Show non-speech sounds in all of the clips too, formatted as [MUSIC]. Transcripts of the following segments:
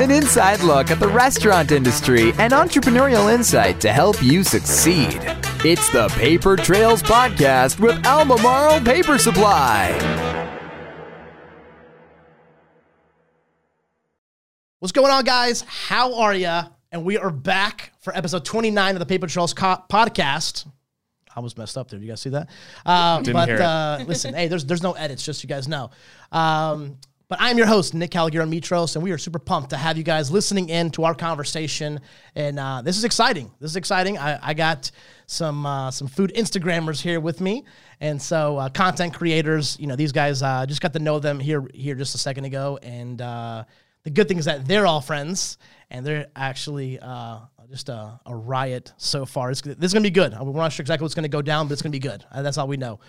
An inside look at the restaurant industry and entrepreneurial insight to help you succeed. It's the Paper Trails Podcast with Albemarle Paper Supply. What's going on, guys? How are ya? And we are back for episode 29 of the Paper Trails co- podcast. I almost messed up there. You guys see that? Uh, Didn't but hear it. uh, listen, hey, there's there's no edits, just so you guys know. Um, but I'm your host, Nick Calagiro Mitros, and we are super pumped to have you guys listening in to our conversation. And uh, this is exciting. This is exciting. I, I got some uh, some food Instagrammers here with me, and so uh, content creators. You know, these guys uh, just got to know them here here just a second ago, and uh, the good thing is that they're all friends, and they're actually uh, just a, a riot so far. It's, this is gonna be good. We're not sure exactly what's gonna go down, but it's gonna be good. That's all we know.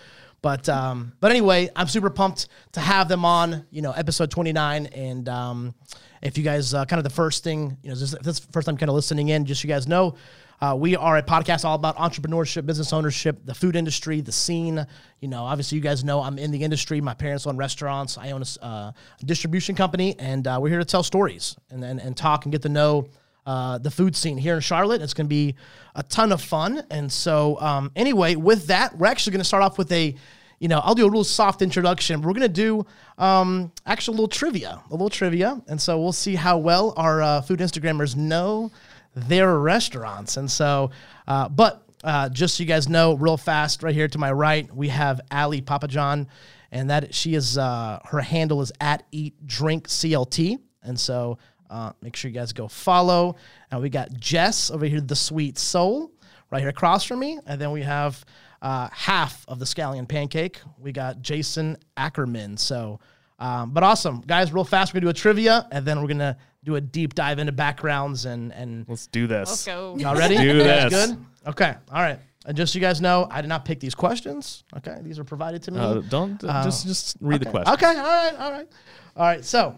But um, but anyway, I'm super pumped to have them on. You know, episode 29, and um, if you guys uh, kind of the first thing, you know, this, this is the first time kind of listening in, just so you guys know. Uh, we are a podcast all about entrepreneurship, business ownership, the food industry, the scene. You know, obviously, you guys know I'm in the industry. My parents own restaurants. I own a, uh, distribution company, and uh, we're here to tell stories and, and, and talk and get to know uh, the food scene here in Charlotte. It's going to be a ton of fun. And so, um, anyway, with that, we're actually going to start off with a, you know, I'll do a little soft introduction. We're to do um, actually a little trivia, a little trivia. And so we'll see how well our uh, food Instagrammers know their restaurants. And so, uh, but uh, just so you guys know, real fast, right here to my right, we have Ali Papajohn, and that she is uh, her handle is at Eat Drink CLT. And so, uh, make sure you guys go follow. And we got Jess over here, the Sweet Soul, right here across from me, and then we have uh, half of the scallion pancake. We got Jason Ackerman. So, um, but awesome, guys. Real fast, we're gonna do a trivia, and then we're gonna do a deep dive into backgrounds and and Let's do this. Let's go. Y'all ready? Do this. Good. Okay. All right. And just so you guys know, I did not pick these questions. Okay, these are provided to me. Uh, don't uh, just just read the question. Okay. All right. All right. All right. So,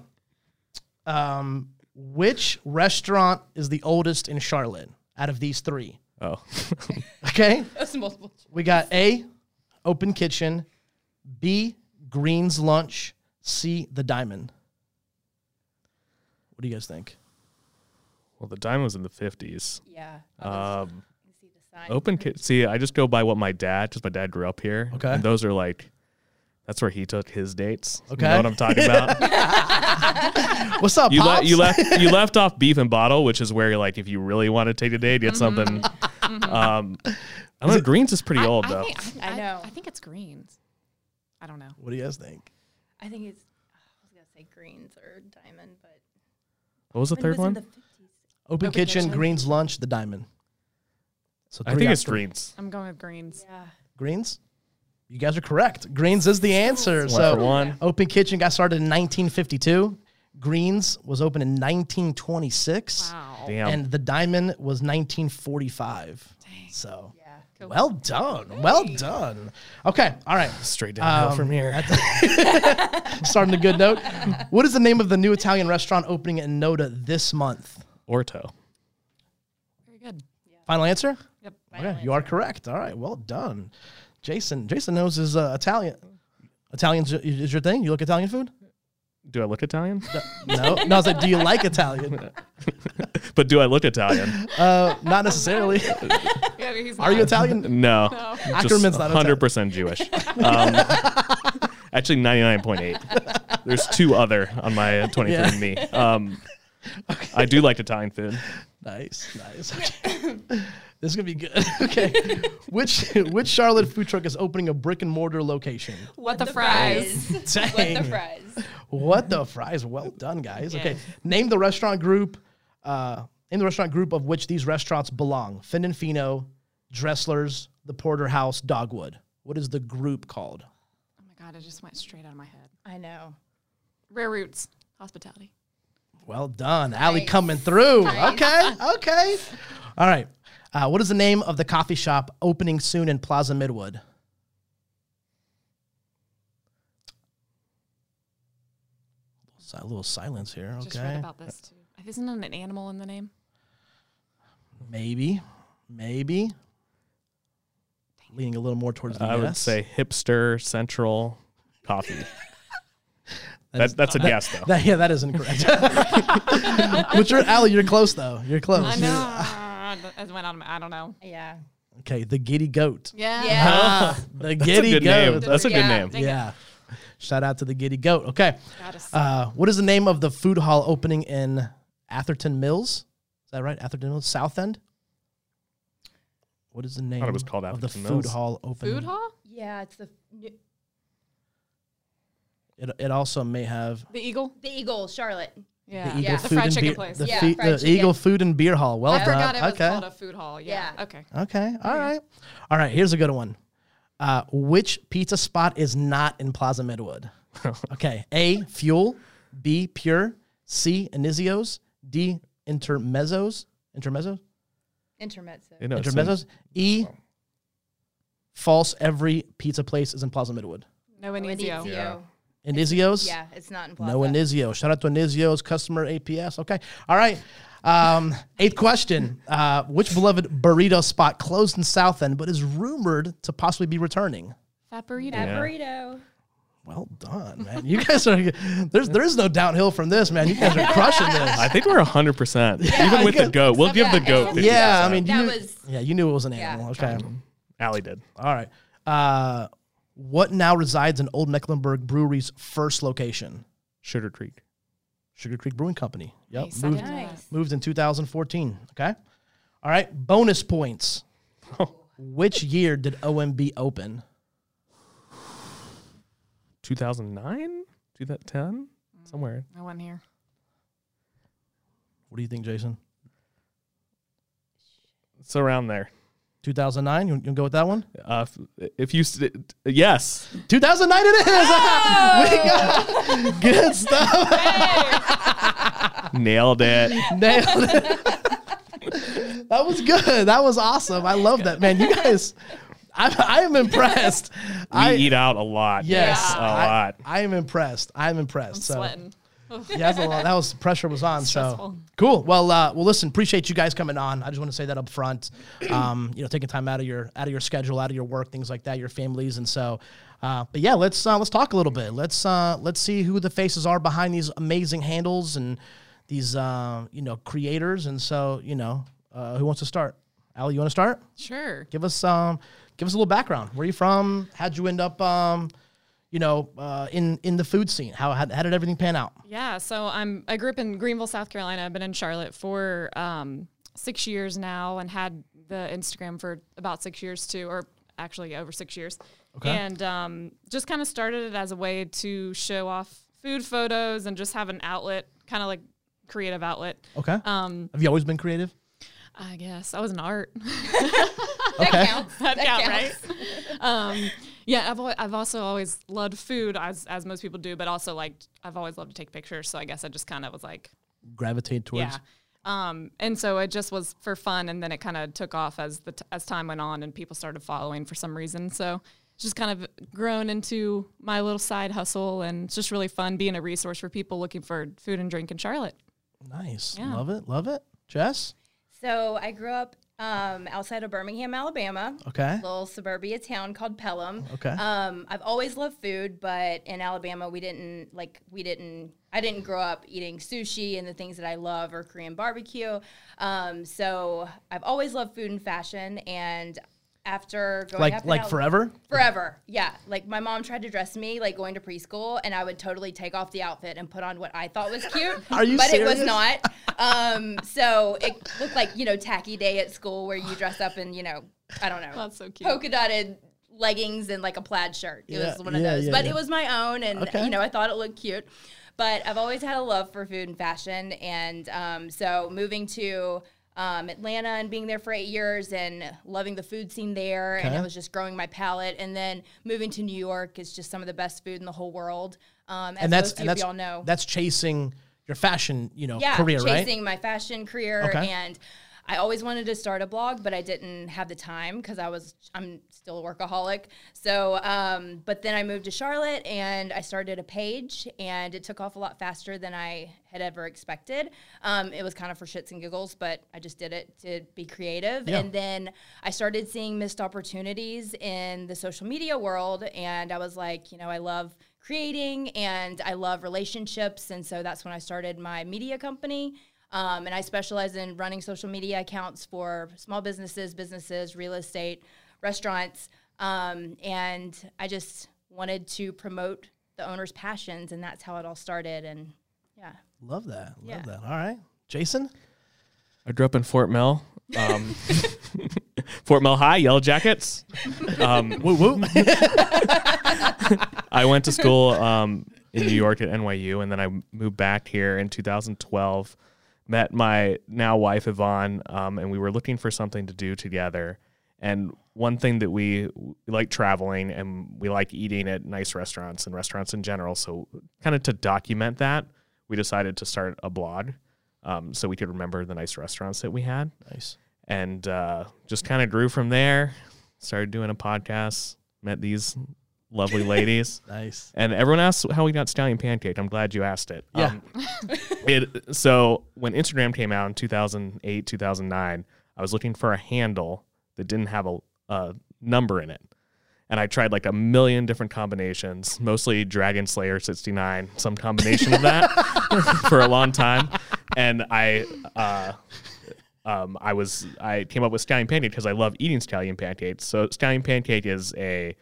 um, which restaurant is the oldest in Charlotte out of these three? Oh, [LAUGHS] Okay. That's multiple. We got A, Open Kitchen, B, Green's Lunch, C, The Diamond. What do you guys think? well, the dime was in the fifties. Yeah. Um, see the sign. open kit. See, I just go by what my dad, because my dad grew up here. Okay. and those are like, that's where he took his dates. Okay. you know what I'm talking about. [LAUGHS] What's up, you, le- you left you left off beef and bottle, which is where like if you really want to take a date, get something. Um, I don't know. Greens is pretty old I, though. think, I I, know. I think it's greens. I don't know. What do you guys think? I think it's. I was gonna say greens or diamond, but what was the third was one? the Open, Open Kitchen, Kitchen. Green's Lunch, The Diamond. So I think it's of three. greens. I'm going with greens. Yeah. Greens? You guys are correct. Greens is the answer. One so one. Open Kitchen got started in 1952. Greens was opened in 1926. Wow. Damn. And The Diamond was 1945. Dang. So Yeah. Cool. well done. Well done. Okay. All right. Straight downhill Um, from here. [LAUGHS] Starting a good note. What is the name of the new Italian restaurant opening in Noda this month? Orto. Very good. Final answer? Yep. Okay, you are correct. All right, well done, Jason. Jason knows his uh, Italian. Italian is your thing. You like Italian food? Do I look Italian? No, no. I was like, do you like Italian? [LAUGHS] but do I look Italian? Uh, not necessarily. [LAUGHS] Yeah, he's Are you. Italian? No. Ackerman's not Italian. 100% Jewish. Um, [LAUGHS] actually, 99.8. There's two other on my 23andMe. Um, I do like Italian food. Nice, nice. Okay. This is gonna be good. [LAUGHS] Okay, which which Charlotte food truck is opening a brick and mortar location? What the fries? What Dang. the fries? What the fries? Well done, guys. Okay, name the restaurant group. Uh, name the restaurant group of which these restaurants belong: Fin and Fino, Dressler's, the Porterhouse, Dogwood. What is the group called? Oh my god, it just went straight out of my head. I know. Rare Roots Hospitality. Well done, Allie coming through. Nice. Okay, okay. All right. Uh, what is the name of the coffee shop opening soon in Plaza Midwood? A little silence here. Okay. Just read Okay, about this too. Isn't it an animal in the name? maybe, maybe. Leaning a little more towards the I would say hipster central coffee. [LAUGHS] That, that's a guess though. [LAUGHS] That, yeah, that is incorrect. [LAUGHS] but you're Allie, you're close though. You're close. I know. As went on. I don't know. Yeah. Okay, the Giddy Goat. Yeah. Yeah. [LAUGHS] The That's a Giddy good name. Goat. That's a good Yeah. name. Yeah. Shout out to the Giddy Goat. Okay. Uh, what is the name of the food hall opening in Atherton Mills? Is that right? Atherton Mills, South End. What is the name it was called of the Atherton food hall opening? Food hall. Yeah, it's the It, it also may have The Eagle. the Eagle, Charlotte. Yeah. the Eagle Yeah. The Food fried and chicken Beer, place. The, Yeah, fe- the. Eagle Food and Beer Hall. Well I done. forgot it was okay. called a food hall. Yeah. Yeah. Okay. Okay. All right. All right. Here's a good one. Uh, which pizza spot is not in Plaza Midwood? [LAUGHS] okay. A. Fuel. B. Pure. C. Inizios. D. Intermezzos. Intermezzos. Intermezzo. You know, it's in- Intermezzos. E. False. Every pizza place is in Plaza Midwood. No Inizio. Inizio. Inizios. Yeah, it's not in Plaza. No Inizio. Shout out to Inizios customer APS. Okay. All right. Um, [LAUGHS] eighth question. Uh, which beloved burrito spot closed in South End but is rumored to possibly be returning? Phat burrito. That Yeah. burrito. Well done, man. You guys are there's there is no downhill from this, man. You guys are crushing this. I think we're hundred percent. Even with the goat, we'll give the goat. Yeah, I mean, That you, was- yeah, you knew it was an Yeah. animal. Okay, Allie did. all right. Uh, what now resides in Old Mecklenburg Brewery's first location? Sugar Creek. Sugar Creek Brewing Company. Yep, Nice. moved, Second to that. Nice. moved in 2014. Okay, all right. Bonus points. [LAUGHS] Which year did OMB open? 2009, 2010, somewhere. I wasn't here. What do you think, Jason? It's around there. 2009. You, you go with that one? Uh, if- if you, yes, 2009 it is. [LAUGHS] we got [LAUGHS] good stuff. nailed it. Nailed it. that was good. That was awesome. I love that, man. You guys, I, I am impressed. We I eat out a lot. yes, a I, lot. I am impressed. I'm impressed. I'm so sweating. Yeah, that's a lot. That was the pressure was on. So cool. Well, uh, well, listen. Appreciate you guys coming on. I just want to say that up front. Um, you know, taking time out of your out of your schedule, out of your work, things like that, your families, and so. Uh, but yeah, let's uh, let's talk a little bit. Let's uh, let's see who the faces are behind these amazing handles and these uh, you know creators. And so you know, uh, who wants to start? Ali, you want to start? Sure. Give us um, give us a little background. Where are you from? How'd you end up um, you know, uh, in in the food scene? How how, how did everything pan out? Yeah, so I'm I grew up in Greenville, South Carolina. I've been in Charlotte for um, six years now, and had the Instagram for about six years too, or actually over six years. Okay. And um, just kind of started it as a way to show off food photos and just have an outlet, kind of like creative outlet. Okay. Um, Have you always been creative? I guess I was an art. [LAUGHS] Okay. that Counts. [LAUGHS] that That count, counts. right? [LAUGHS] um, yeah, I've al- I've also always loved food as as most people do, but also like I've always loved to take pictures. So I guess I just kind of was like, Gravitate towards. yeah. Um, and so it just was for fun, and then it kind of took off as the t- as time went on, and people started following for some reason. So it's just kind of grown into my little side hustle, and it's just really fun being a resource for people looking for food and drink in Charlotte. Nice. Yeah. Love it. Love it. Jess. So I grew up um, outside of Birmingham, Alabama. Okay. Little suburbia town called Pelham. Okay. Um, I've always loved food, but in Alabama, we didn't like we didn't. I didn't grow up eating sushi and the things that I love or Korean barbecue. Um, so I've always loved food and fashion, and after going Like up like Al- forever. Forever, yeah. Like my mom tried to dress me like going to preschool, and I would totally take off the outfit and put on what I thought was cute. [LAUGHS] Are you But it was not. Um, so it looked like you know tacky day at school where you dress up in you know I don't know That's so cute. polka dotted leggings and like a plaid shirt. It Yeah, was one of yeah, those, yeah, but yeah. it was my own, and Okay. you know I thought it looked cute. But I've always had a love for food and fashion, and um, so moving to um, Atlanta and being there for eight years and loving the food scene there, and Okay. it was just growing my palate. And then moving to New York is just some of the best food in the whole world. Um, as and that's and that's y'all know, that's chasing your fashion, you know, yeah, career, right? chasing my fashion career Okay. and I always wanted to start a blog, but I didn't have the time because I was I'm still a workaholic. So, um, but then I moved to Charlotte and I started a page, and it took off a lot faster than I had ever expected. Um, it was kind of for shits and giggles, but I just did it to be creative. Yeah. And then I started seeing missed opportunities in the social media world, and I was like, you know, I love creating and I love relationships. And so that's when I started my media company. Um, and I specialize in running social media accounts for small businesses, businesses, real estate, restaurants. Um, and I just wanted to promote the owner's passions, and that's how it all started. And yeah. Love that. Love Yeah. that. All right. Jason? I grew up in Fort Mill. Um, [LAUGHS] Fort Mill High, Yellow Jackets. Um, [LAUGHS] Woo woo. [LAUGHS] I went to school um, in New York at NYU, and then I moved back here in 2012. Met my now wife Yvonne, um, and we were looking for something to do together. And one thing that we, we like traveling and we like eating at nice restaurants and restaurants in general. So, kind of to document that, we decided to start a blog um, so we could remember the nice restaurants that we had nice. and uh, just kind of grew from there. Started doing a podcast, met these lovely ladies, [LAUGHS] Nice. and everyone asks how we got Scallion Pancake. I'm glad you asked it. Yeah. Um, it so when Instagram came out in 2008, 2009, I was looking for a handle that didn't have a, a number in it. And I tried like a million different combinations, mostly Dragon Slayer 69, some combination of that [LAUGHS] for a long time. And I uh, um, I was I came up with scallion pancake because I love eating scallion pancakes. So scallion pancake is a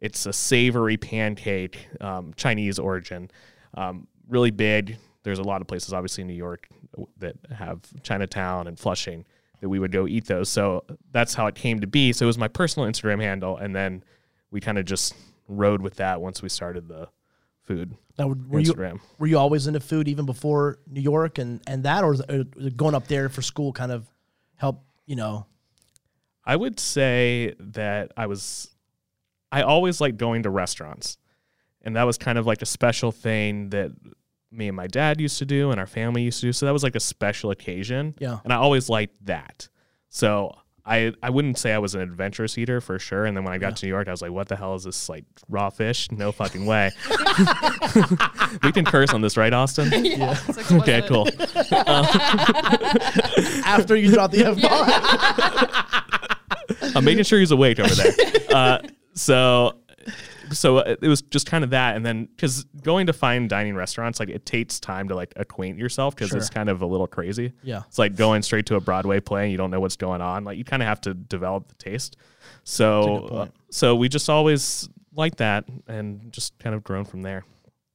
it's a savory pancake, um, Chinese origin, um, really big. There's a lot of places, obviously in New York, that have Chinatown and Flushing that we would go eat those. So that's how it came to be. So it was my personal Instagram handle, and then we kind of just rode with that once we started the food Now, were you Instagram. were you always into food even before New York and and that, or or going up there for school kind of help? You know. I would say that I was, I always liked going to restaurants. And that was kind of like a special thing that me and my dad used to do and our family used to do. So that was like a special occasion. Yeah. And I always liked that. So I, I wouldn't say I was an adventurous eater for sure. And then when I got to New York, I was like, what the hell is this? Like raw fish? No fucking way. [LAUGHS] we can curse on this, right, Austin? yeah. It's Okay, explicit. cool. [LAUGHS] After you drop the F bomb. [LAUGHS] I'm making sure he's awake over there. Uh, so, so it was just kind of that, and then because going to fine dining restaurants, like it takes time to like acquaint yourself because it's kind of a little crazy. Yeah. it's like going straight to a Broadway play and you don't know what's going on. Like you kind of have to develop the taste. So, uh, so we just always like that and just kind of grown from there.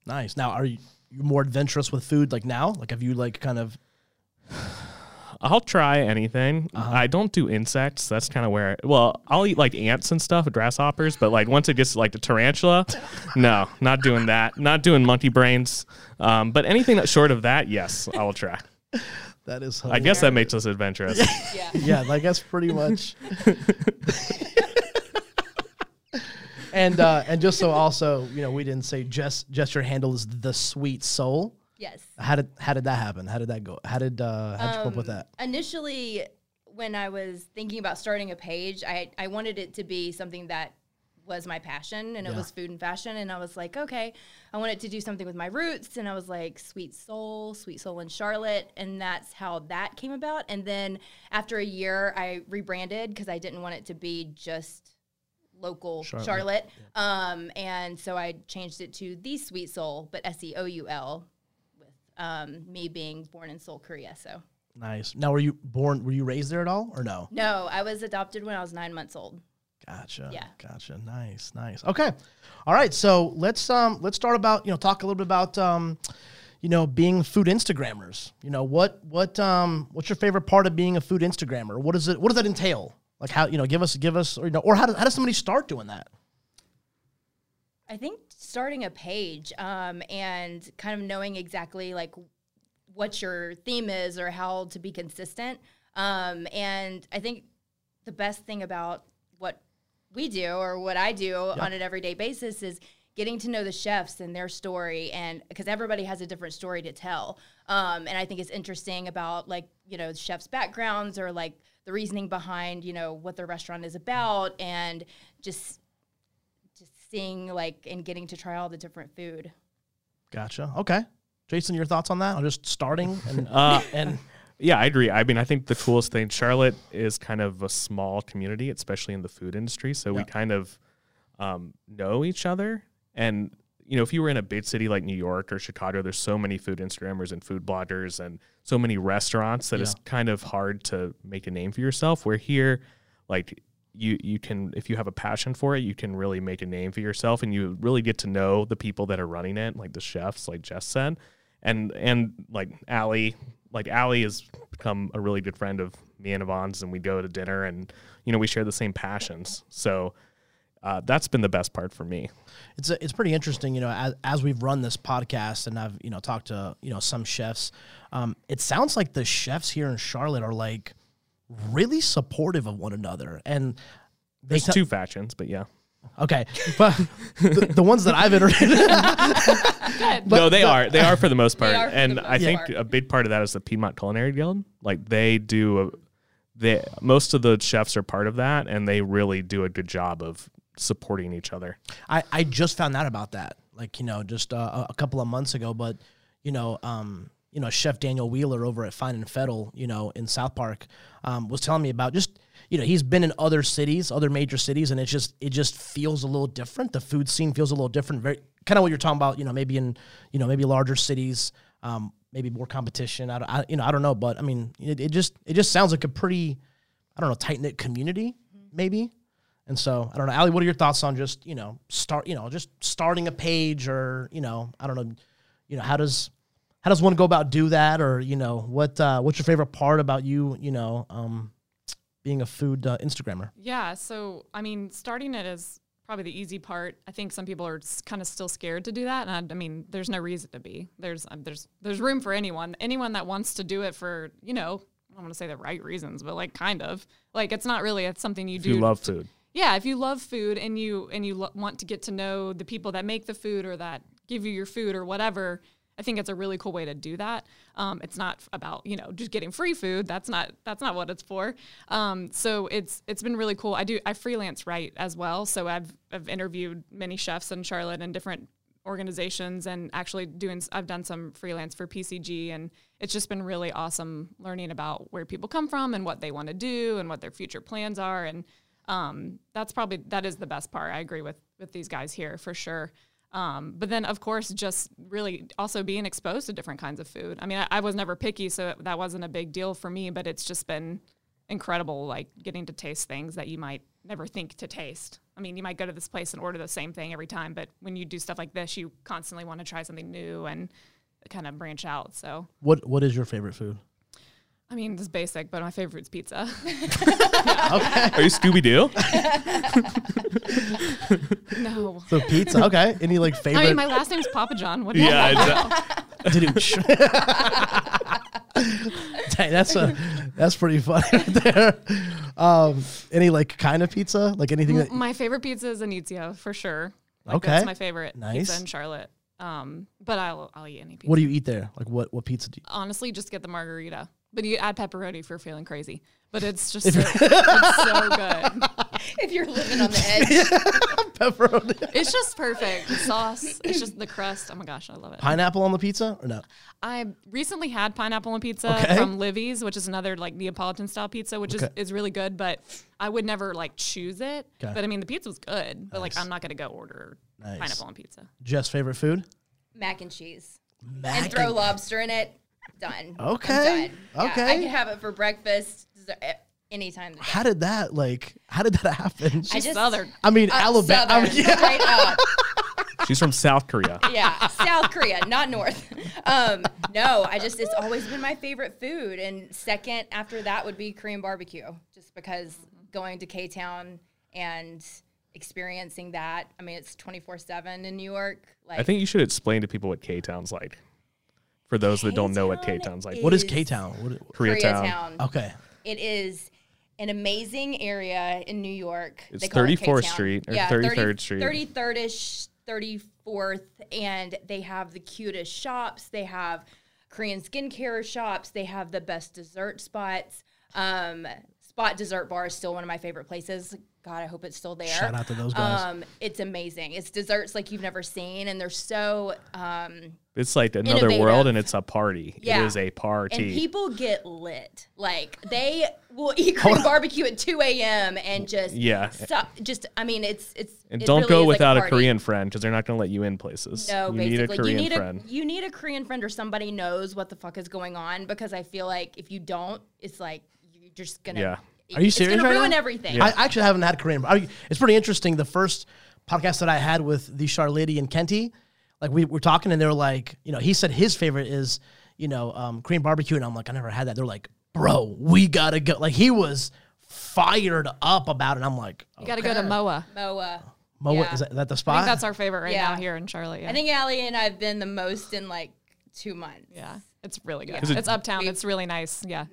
nice. Now, are you you more adventurous with food like now? Like, have you like kind of? I'll try anything. Uh-huh. I don't do insects. That's kind of where. Well, I'll eat like ants and stuff, grasshoppers. But like once it gets to, like the tarantula, no, not doing that. Not doing monkey brains. Um, but anything that's short of that, yes, I will try. [LAUGHS] That is. I guess that makes us adventurous. [LAUGHS] Yeah. yeah, I guess pretty much. [LAUGHS] and uh, and just so also, you know, we didn't say just just your handle is the sweet soul. Yes. How did how did that happen? How did that go? How did uh, how did you come up with that? Initially, when I was thinking about starting a page, I, I wanted it to be something that was my passion and it Yeah. was food and fashion. And I was like, okay, I wanted to do something with my roots. And I was like, Sweet Soul, Sweet Soul in Charlotte. And that's how that came about. And then after a year, I rebranded because I didn't want it to be just local Charlotte. Charlotte. Um, and so I changed it to The Sweet Soul, but S E O U L, um, me being born in Seoul, Korea. So. Nice. Now, were you born? Were you raised there at all, or no? No, I was adopted when I was nine months old. Gotcha. Yeah. Gotcha. Nice. Nice. Okay. All right. So let's um let's start about you know talk a little bit about um you know being food Instagrammers. You know what what um what's your favorite part of being a food Instagrammer? What does it what does that entail? Like how you know give us give us or you know or how does how does somebody start doing that? I think starting a page um, and kind of knowing exactly like what your theme is or how to be consistent. Um, and I think the best thing about what we do or what I do on an everyday basis is getting to know the chefs and their story and because everybody has a different story to tell um, and i think it's interesting about like you know chefs backgrounds or like the reasoning behind you know what their restaurant is about and just just seeing like and getting to try all the different food Gotcha. Okay. Jason, your thoughts on that? I'm just starting and [LAUGHS] Uh, and Yeah, I agree. I mean, I think the coolest thing, Charlotte is kind of a small community, especially in the food industry. So we kind of um, know each other. And, you know, if you were in a big city like New York or Chicago, there's so many food Instagrammers and food bloggers and so many restaurants that it's kind of hard to make a name for yourself. Where here, like you you can if you have a passion for it, you can really make a name for yourself and you really get to know the people that are running it, like the chefs, like Jess said. And and like Allie, like Allie has become a really good friend of me and Yvonne's and we go to dinner and you know, we share the same passions. So uh, that's been the best part for me. it's a, it's pretty interesting, you know, as, as we've run this podcast and I've you know talked to you know some chefs. Um, it sounds like the chefs here in Charlotte are like really supportive of one another, and they There's tell- two factions, but yeah. Okay, but the, the ones that I've interviewed, no, they are. They are for the most part, and the I most think part. a big part of that is the Piedmont Culinary Guild. Like they do, a, they most of the chefs are part of that, and they really do a good job of supporting each other. I, I just found out about that, like you know, just uh, a- a couple of months ago. But you know, um, you know, Chef Daniel Wheeler over at Fine and Fettle, you know, in South Park, um, was telling me about just you know he's been in other cities, other major cities, and it's just it just feels a little different. The food scene feels a little different. Very kind of what you're talking about. You know, maybe in you know maybe larger cities, um, maybe more competition. I, don't- I you know I don't know, but I mean it, it just it just sounds like a pretty I don't know tight knit community maybe. And so I don't know, Ali. What are your thoughts on just you know start you know just starting a page or you know I don't know, you know how does how does one go about do that or you know what uh, what's your favorite part about you you know um, being a food uh, Instagrammer? Yeah. So, I mean, starting it is probably the easy part. I think some people are kind of still scared to do that, and I, I mean, there's no reason to be. There's um, there's there's room for anyone. Anyone that wants to do it for you know, I don't want to say the right reasons, but like kind of like it's not really it's something you If do. you love food, yeah, if you love food and you and you lo- want to get to know the people that make the food or that give you your food or whatever, I think it's a really cool way to do that. Um, it's not about you know just getting free food. That's not that's not what it's for. Um, so it's it's been really cool. I do I freelance write as well. So I've I've interviewed many chefs in Charlotte and different organizations and actually doing I've done some freelance for PCG and it's just been really awesome learning about where people come from and what they want to do and what their future plans are and um, that's probably that is the best part. I agree with with these guys here for sure. Um, but then of course just really also being exposed to different kinds of food. I mean I, I was never picky so that wasn't a big deal for me, but it's just been incredible like getting to taste things that you might never think to taste. I mean, you might go to this place and order the same thing every time, but when you do stuff like this, you constantly want to try something new and kind of branch out. So, What what is your favorite food? I mean, this is basic, but my favorite is pizza. [LAUGHS] are you Scooby Doo? [LAUGHS] no. So pizza, okay. Any like I favorite? mean, my last name's Papa John. What do you yeah, want? it's, uh, [LAUGHS] Dang, that's a that's pretty funny right there. Um, any like kind of pizza, like anything that My favorite pizza is Inizio for sure. Like, Okay. That's my favorite Nice. pizza in Charlotte. Um, but I'll, I'll eat any pizza. what do you eat there? Like what what pizza do you? Honestly, just get the margarita. But you add pepperoni for feeling crazy. But it's just so, it's so good. [LAUGHS] if you're living on the edge. [LAUGHS] Pepperoni. It's just perfect. The sauce, it's just the crust. Oh my gosh, I love it. Pineapple on the pizza or no? I recently had pineapple on pizza Okay. from Livy's, which is another like Neapolitan style pizza, which Okay. is, is really good, but I would never like choose it. Okay. But I mean, the pizza was good, but like I'm not gonna go order Nice. pineapple on pizza. Jess' favorite food? mac and cheese Mac and throw and- lobster in it. Done. I'm Okay. done. Yeah, I Okay. can have it for breakfast, dessert, eh, anytime. of. How did that like? How did that happen? I just southern. I mean, uh, Alabama. I Southern, mean, yeah. straight up. [LAUGHS] she's from South Korea. [LAUGHS] yeah, South Korea, not North. [LAUGHS] Um, no, I just it's always been my favorite food, and second after that would be Korean barbecue, just because going to K Town and experiencing that. I mean, it's twenty four seven in New York. Like I think you should explain to people what K Town's like. For those that don't know what K K-Town Town's like, What is is- K Town? What? Koreatown. Okay. It is an amazing area in New York. It's They call 34th K-Town. Street or yeah, 33rd Street. 33rd ish, 34th. And they have the cutest shops. They have Korean skincare shops. They have the best dessert spots. Um, Spot Dessert Bar is still one of my favorite places. God, I hope it's still there. Shout out to those guys. Um, it's amazing. It's desserts like you've never seen, and they're so um, It's like another Innovative. world, and it's a party. Yeah. It is a party. and people get lit. Like they will eat Korean barbecue at two a.m. and just Yeah. su- just I mean, it's it's and it don't really go is like without a. Korean friend because they're not going to let you in places. No, you basically, need a Korean you need friend. a you need a Korean friend or somebody knows what the fuck is going on because I feel like if you don't, it's like you're just gonna. Yeah. Are you serious? it's serious gonna right ruin now? everything. I actually haven't had Korean. I, it's pretty interesting. The first podcast that I had with the Charlotte and Kenty, like we were talking, and they were like, you know, he said his favorite is, you know, um, Korean barbecue, and I'm like, I never had that. They're like, bro, we gotta go. Like he was fired up about it. I'm like, You got to go to MOA. Moa. Moa Yeah. is, that, is that the spot? I think that's our favorite right Yeah. now here in Charlotte. Yeah. I think Allie and I've been the most in like two months. yeah, it's really good. Is it- it's uptown. We've- It's really nice. Yeah,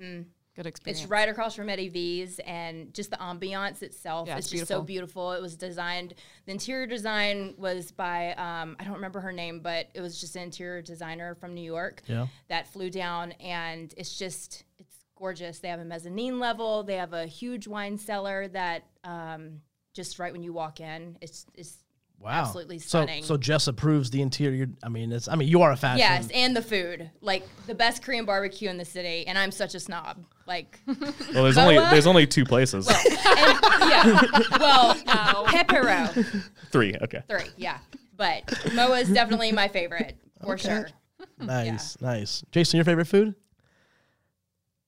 good experience. It's right across from Eddie V's, and just the ambiance itself Yeah, is it's just so beautiful. It was designed. The interior design was by um, I don't remember her name, but it was just an interior designer from New York. Yeah. that flew down, and it's just it's gorgeous. They have a mezzanine level. They have a huge wine cellar that um, just right when you walk in, it's it's wow, absolutely So, so Jess approves the interior. I mean, it's. I mean, you are a fashion. Yes, and the food, like the best Korean barbecue in the city, and I'm such a snob. Like, [LAUGHS] well, there's only there's only two places. and, yeah, well, Pepero, Three. Okay. three, yeah, but Moa is definitely my favorite for sure. Nice, nice. Jason, your favorite food?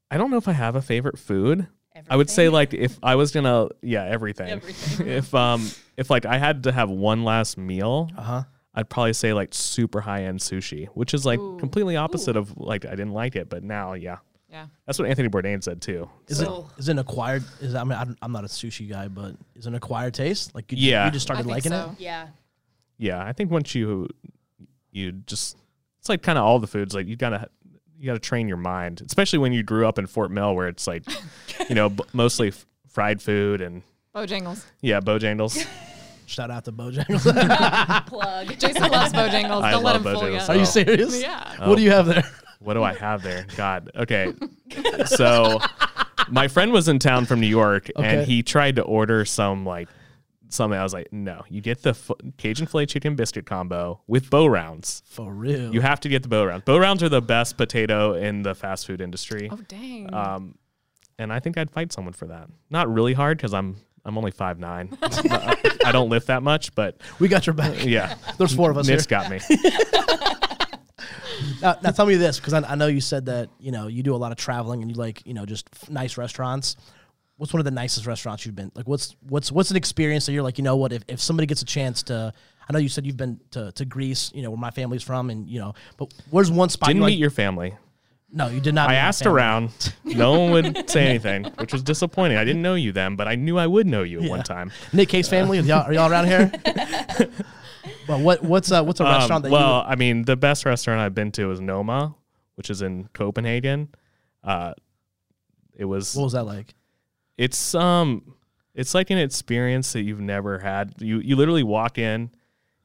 I don't know if I have a favorite food. I would say like if I was gonna yeah everything. Everything. if um if like I had to have one last meal, Uh huh. I'd probably say like super high end sushi, which is like completely opposite of like I didn't like it, but now yeah, yeah. that's what Anthony Bourdain said too. Is So- it is it an acquired? Is I mean I I'm not a sushi guy, but is it an acquired taste? Like you, Yeah. you just I started think liking so. it. Yeah, Yeah, I think once you you just it's like kind of all the foods like you gotta you gotta train your mind, especially when you grew up in Fort Mill where it's like [LAUGHS] you know b- mostly f- fried food and Bojangles. yeah Bojangles. [LAUGHS] Shout out to Bojangles. [LAUGHS] plug. Jason loves Bojangles. I Don't let love him fool you. Are you Oh. serious? Yeah. Oh. What do you have there? What do I have there? God. Okay. So my friend was in town from New York Okay. and he tried to order some like something. I was like, no, you get the f- Cajun filet chicken biscuit combo with Bo-Rounds. For real. You have to get the Bo-Rounds. Bow rounds are the best potato in the fast food industry. Oh dang. Um, and I think I'd fight someone for that. Not really hard because I'm I'm only five nine. [LAUGHS] I don't lift that much, but we got your back. yeah, There's four of us Mitch here. got me. [LAUGHS] Now, now tell me this, because I, I know you said that you know you do a lot of traveling and you like you know just f- nice restaurants. What's one of the nicest restaurants you've been? Like, what's what's what's an experience that you're like, you know what? If, if somebody gets a chance to, I know you said you've been to, to Greece, you know where my family's from, and you know, but where's one spot? Didn't you're meet like, your family. No, you did not. I asked around. [LAUGHS] No one would say anything, which was disappointing. I didn't know you then, but I knew I would know you at one time. Nick Case family, are y'all, are y'all around here? [LAUGHS] well, what what's uh, what's a Um, restaurant that you well, I mean, the best restaurant I've been to is Noma, which is in Copenhagen. Uh, it was? What was that like? it's um it's like an experience that you've never had you you literally walk in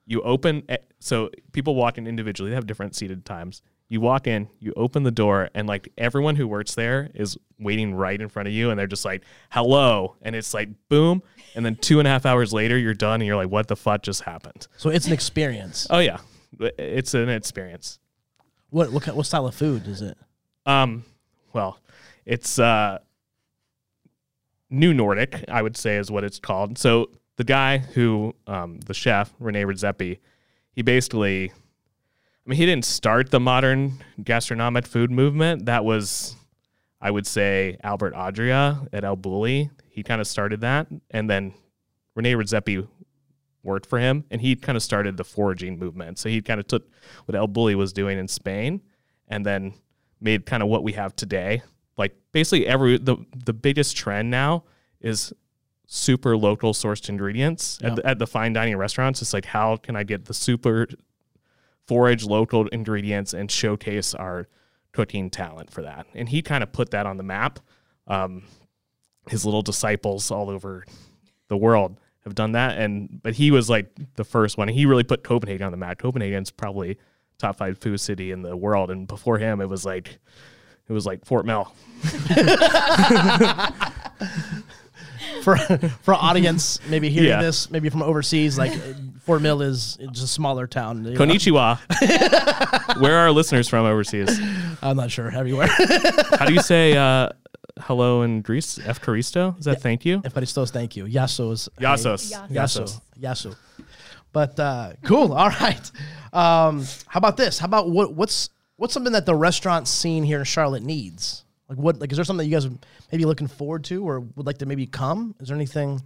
you open eh, so people walk in individually they have different seated times you walk in you open the door and like everyone who works there is waiting right in front of you and they're just like hello and it's like boom and then two and a half hours later you're done and you're like what the fuck just happened So it's an experience. oh yeah it's an experience What what what style of food is it? Um, well, it's uh, New Nordic, I would say, is what it's called. So the guy who, um, the chef Rene Redzepi, he basically, I mean, he didn't start the modern gastronomic food movement. That was, I would say, Albert Adria at El Bulli. He kind of started that, and then Rene Redzepi worked for him, and he kind of started the foraging movement. So he kind of took what El Bulli was doing in Spain, and then made kind of what we have today. Like basically every the the biggest trend now is super local sourced ingredients Yeah. at, the, at the fine dining restaurants. It's like how can I get the super forage local ingredients and showcase our cooking talent for that? And he kind of put that on the map. Um, his little disciples all over the world have done that, and but he was like the first one. He really put Copenhagen on the map. Copenhagen's probably top five food city in the world, and before him, it was like it was like Fort Mill. [LAUGHS] for for audience maybe hearing Yeah. this maybe from overseas, like Fort Mill is just a smaller town. you know? Konnichiwa. [LAUGHS] Where are our listeners from overseas? I'm not sure everywhere. How do you [LAUGHS] say uh, hello in Greece? F Caristo? Is that thank you? Everybody thank you. Yasos. Yasos. Yaso. Yaso. But uh, cool. All right. Um, how about this? How about what what's what's something that the restaurant scene here in Charlotte needs? Like what like is there something that you guys are maybe looking forward to or would like to maybe come? Is there anything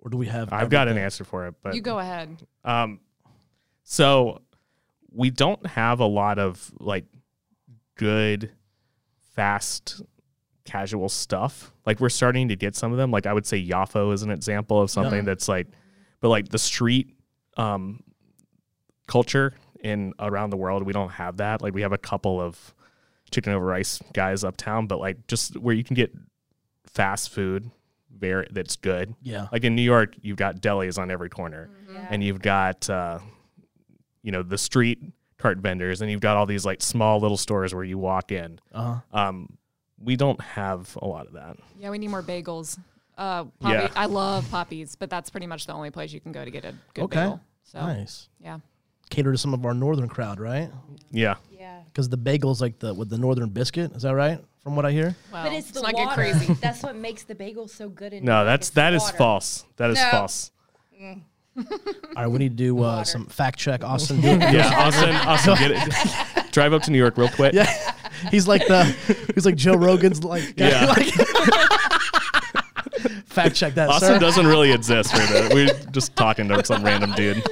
or do we have I've got an answer for it, but You go ahead. Um, so we don't have a lot of like good, fast, casual stuff. Like we're starting to get some of them. Like I would say Yafo is an example of something Yeah. that's like, but like the street um, culture in around the world, we don't have that. Like we have a couple of chicken over rice guys uptown, but like just where you can get fast food, very that's good. Yeah. Like in New York, you've got delis on every corner Yeah. and you've got uh, you know the street cart vendors and you've got all these like small little stores where you walk in Uh-huh. um, we don't have a lot of that Yeah, we need more bagels. Uh, Poppy, Yeah. I love Poppies, but that's pretty much the only place you can go to get a good Okay. bagel. So Nice. yeah, Cater to some of our northern crowd, right? yeah Yeah. Because the bagels like the with the northern biscuit, is that right? From what I hear? well, But it's the not water. get crazy. [LAUGHS] That's what [LAUGHS] makes the bagel so good. In New no York. that's It's that water. false that is No. false [LAUGHS] All right, we need to do uh, some fact check. Austin, yeah austin austin get it drive up to new york real quick Yeah, he's like the he's like Joe Rogan's like guy, Yeah. like- fact check that, austin sir. doesn't really exist for that we're just talking to some random dude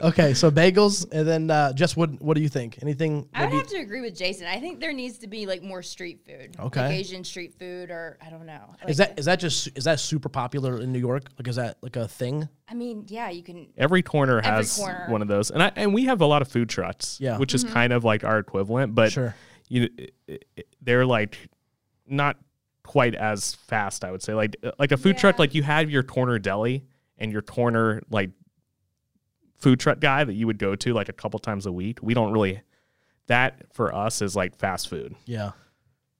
Okay, so bagels, and then uh, Jess, what what do you think? Anything? I would have to agree with Jason. I think there needs to be like more street food. Okay. Like Asian street food, or I don't know. Like, is that is that just is that super popular in New York? Like, is that like a thing? I mean, yeah, you can. every corner Every has corner. one of those and I, and we have a lot of food trucks Yeah. which is kind of like our equivalent but Sure. you they're like not quite as fast i would say like like a food truck like you have your corner deli and your corner like food truck guy that you would go to like a couple times a week we don't really that for us is like fast food Yeah.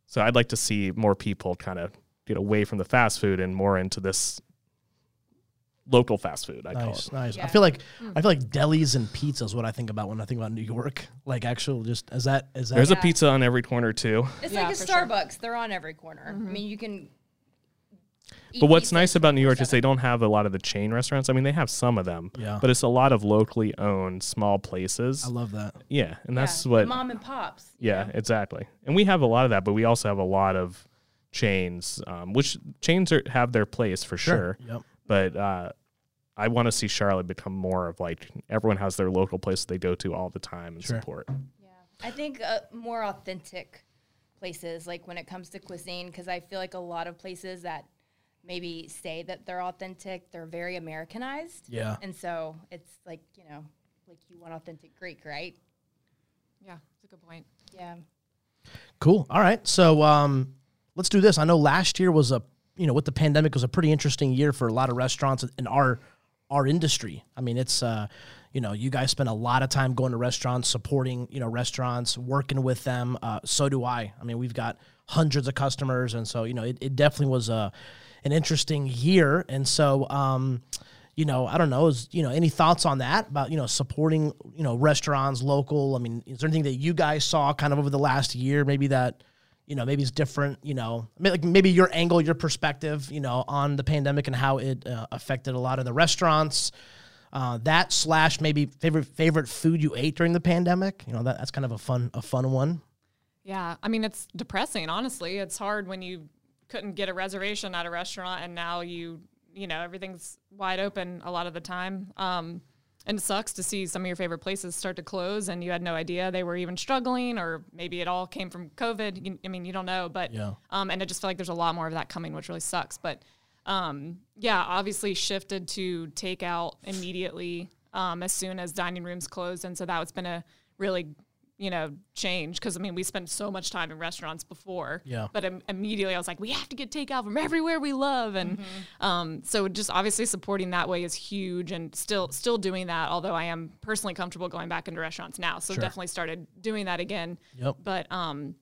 so i'd like to see more people kind of get away from the fast food and more into this local fast food i call Nice, it nice. I feel like mm. I feel like delis and pizza is what I think about when I think about New York. Like, actual, just is that is that? there's a pizza on every corner too It's Yeah, like a for sure. Starbucks. They're on every corner. I mm-hmm. mean, you can. Eat But what's nice about New York is they don't have a lot of the chain restaurants. I mean, they have some of them, Yeah. but it's a lot of locally owned small places. I love that. yeah, and that's Yeah, what. mom and pops. yeah, know? exactly. And we have a lot of that, but we also have a lot of chains, um, which chains are, have their place for sure. Yep. But uh, I want to see Charlotte become more of like everyone has their local place they go to all the time and Sure. support. Yeah, I think uh, more authentic places, like when it comes to cuisine, because I feel like a lot of places that maybe say that they're authentic, they're very Americanized. Yeah. And so it's like, you know, like you want authentic Greek, right? yeah, it's a good point. Yeah. Cool. All right. So um, let's do this. I know last year was a you know with the pandemic was a pretty interesting year for a lot of restaurants in our our industry. I mean, it's uh, you know you guys spend a lot of time going to restaurants, supporting you know restaurants, working with them. Uh, so do I. I mean, we've got hundreds of customers, and so you know it, it definitely was a an interesting year. And so um, you know, I don't know, is you know, any thoughts on that about, you know, supporting, you know, restaurants local? I mean, is there anything that you guys saw kind of over the last year, maybe that, you know, maybe it's different, you know, like maybe your angle, your perspective, you know, on the pandemic and how it uh, affected a lot of the restaurants. Uh, that slash maybe favorite favorite food you ate during the pandemic. You know, that, that's kind of a fun a fun one. Yeah, I mean it's depressing. Honestly, it's hard when you couldn't get a reservation at a restaurant and now you you know everything's wide open a lot of the time. Um, and it sucks to see some of your favorite places start to close and you had no idea they were even struggling or maybe it all came from COVID. You, I mean, you don't know, but Yeah. um, and I just feel like there's a lot more of that coming, which really sucks. But um, yeah, obviously shifted to takeout immediately um, as soon as dining rooms closed, and so that's been a really you know change because I mean we spent so much time in restaurants before, Yeah. But im- immediately I was like, we have to get takeout from everywhere we love, and um, so just obviously supporting that way is huge, and still still doing that. Although I am personally comfortable going back into restaurants now, so definitely started doing that again. Yep. But um,